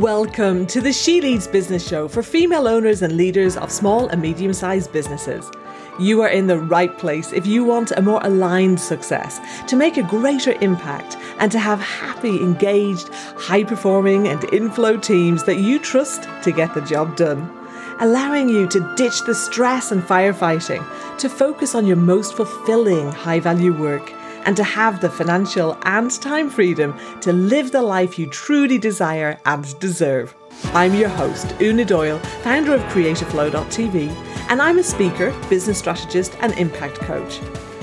Welcome to the She Leads Business Show for female owners and leaders of small and medium sized businesses. You are in the right place if you want a more aligned success, to make a greater impact, and to have happy, engaged, high performing, and inflow teams that you trust to get the job done. Allowing you to ditch the stress and firefighting, to focus on your most fulfilling high value work and to have the financial and time freedom to live the life you truly desire and deserve. I'm your host, Una Doyle, founder of CreativeFlow.tv, and I'm a speaker, business strategist, and impact coach.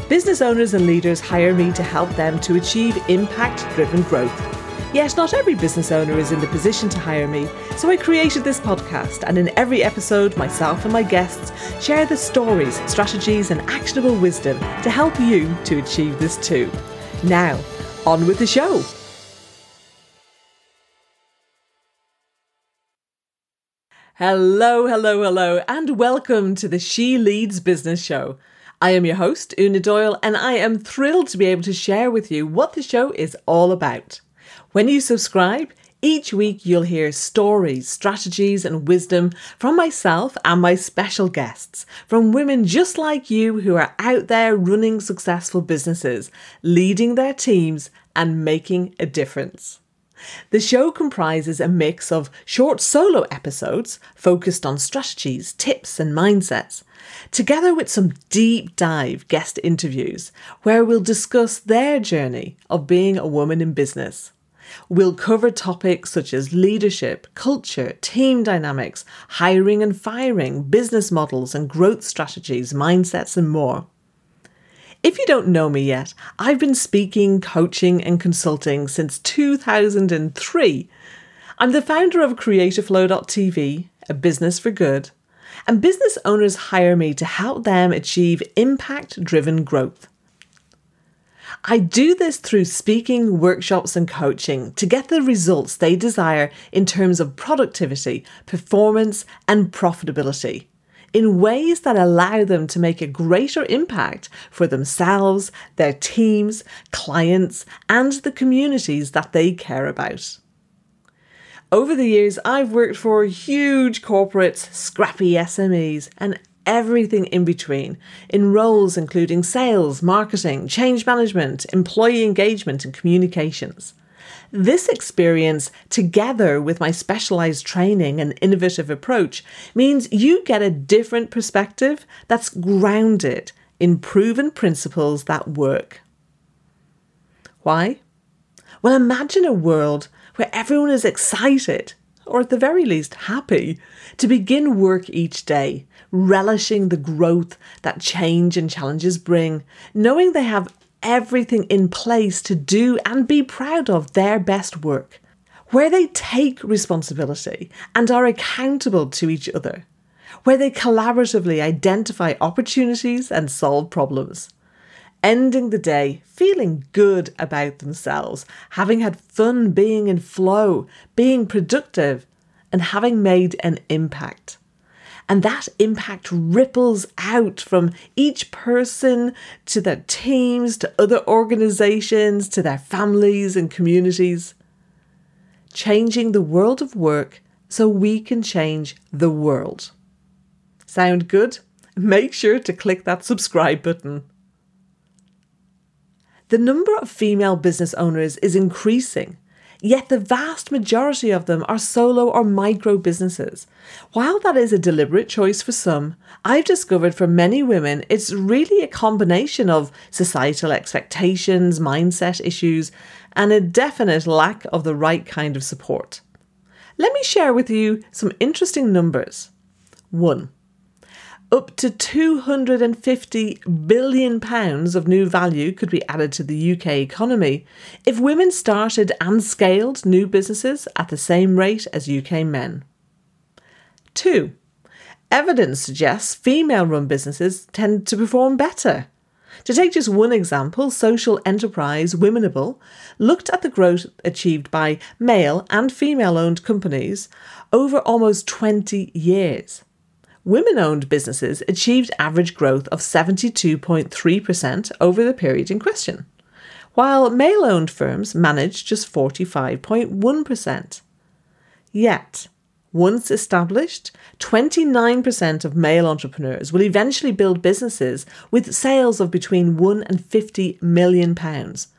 Business owners and leaders hire me to help them to achieve impact driven growth. Yet, not every business owner is in the position to hire me, so I created this podcast, and in every episode, myself and my guests share the stories, strategies, and actionable wisdom to help you to achieve this too. Now, on with the show. Hello, hello, hello, and welcome to the She Leads Business Show. I am your host, Una Doyle, and I am thrilled to be able to share with you what the show is all about. When you subscribe, each week you'll hear stories, strategies, and wisdom from myself and my special guests, from women just like you who are out there running successful businesses, leading their teams, and making a difference. The show comprises a mix of short solo episodes focused on strategies, tips, and mindsets, together with some deep dive guest interviews where we'll discuss their journey of being a woman in business. We'll cover topics such as leadership, culture, team dynamics, hiring and firing, business models and growth strategies, mindsets, and more. If you don't know me yet, I've been speaking, coaching, and consulting since 2003. I'm the founder of CreativeFlow.tv, a business for good, and business owners hire me to help them achieve impact driven growth. I do this through speaking, workshops, and coaching to get the results they desire in terms of productivity, performance, and profitability in ways that allow them to make a greater impact for themselves, their teams, clients, and the communities that they care about. Over the years, I've worked for huge corporates, scrappy SMEs, and everything in between in roles including sales, marketing, change management, employee engagement, and communications. This experience, together with my specialized training and innovative approach, means you get a different perspective that's grounded in proven principles that work. Why? Well, imagine a world where everyone is excited, or at the very least happy, to begin work each day relishing the growth that change and challenges bring, knowing they have everything in place to do and be proud of their best work, where they take responsibility and are accountable to each other, where they collaboratively identify opportunities and solve problems. Ending the day feeling good about themselves, having had fun being in flow, being productive, and having made an impact. And that impact ripples out from each person to their teams, to other organizations, to their families and communities. Changing the world of work so we can change the world. Sound good? Make sure to click that subscribe button. The number of female business owners is increasing Yet the vast majority of them are solo or micro businesses. While that is a deliberate choice for some, I've discovered for many women it's really a combination of societal expectations, mindset issues, and a definite lack of the right kind of support. Let me share with you some interesting numbers. 1 up to 250 billion pounds of new value could be added to the UK economy if women started and scaled new businesses at the same rate as UK men. 2. Evidence suggests female run businesses tend to perform better. To take just one example, social enterprise Womenable looked at the growth achieved by male and female owned companies over almost 20 years women owned businesses achieved average growth of 72.3% over the period in question, while male owned firms managed just 45.1%. Yet, once established, 29% of male entrepreneurs will eventually build businesses with sales of between 1 and 50 million pounds.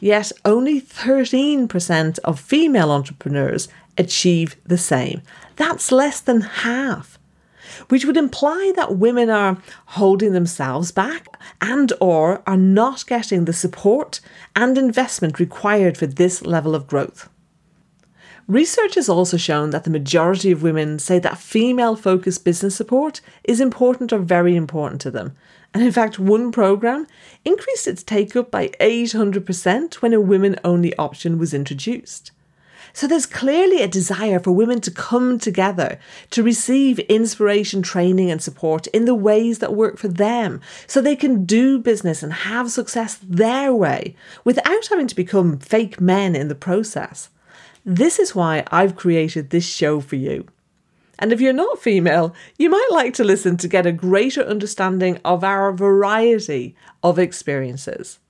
Yet only 13% of female entrepreneurs achieve the same. That's less than half. Which would imply that women are holding themselves back and or are not getting the support and investment required for this level of growth. Research has also shown that the majority of women say that female focused business support is important or very important to them. And in fact, one program increased its take up by 800% when a women only option was introduced. So there's clearly a desire for women to come together to receive inspiration, training, and support in the ways that work for them so they can do business and have success their way without having to become fake men in the process. This is why I've created this show for you. And if you're not female, you might like to listen to get a greater understanding of our variety of experiences.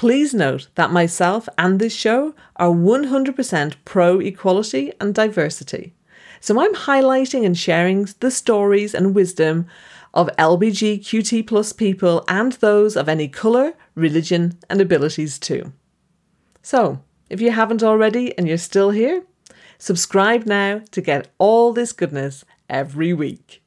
Please note that myself and this show are 100% pro equality and diversity. So I'm highlighting and sharing the stories and wisdom of LBGQT plus people and those of any colour, religion, and abilities too. So, if you haven't already and you're still here, subscribe now to get all this goodness every week.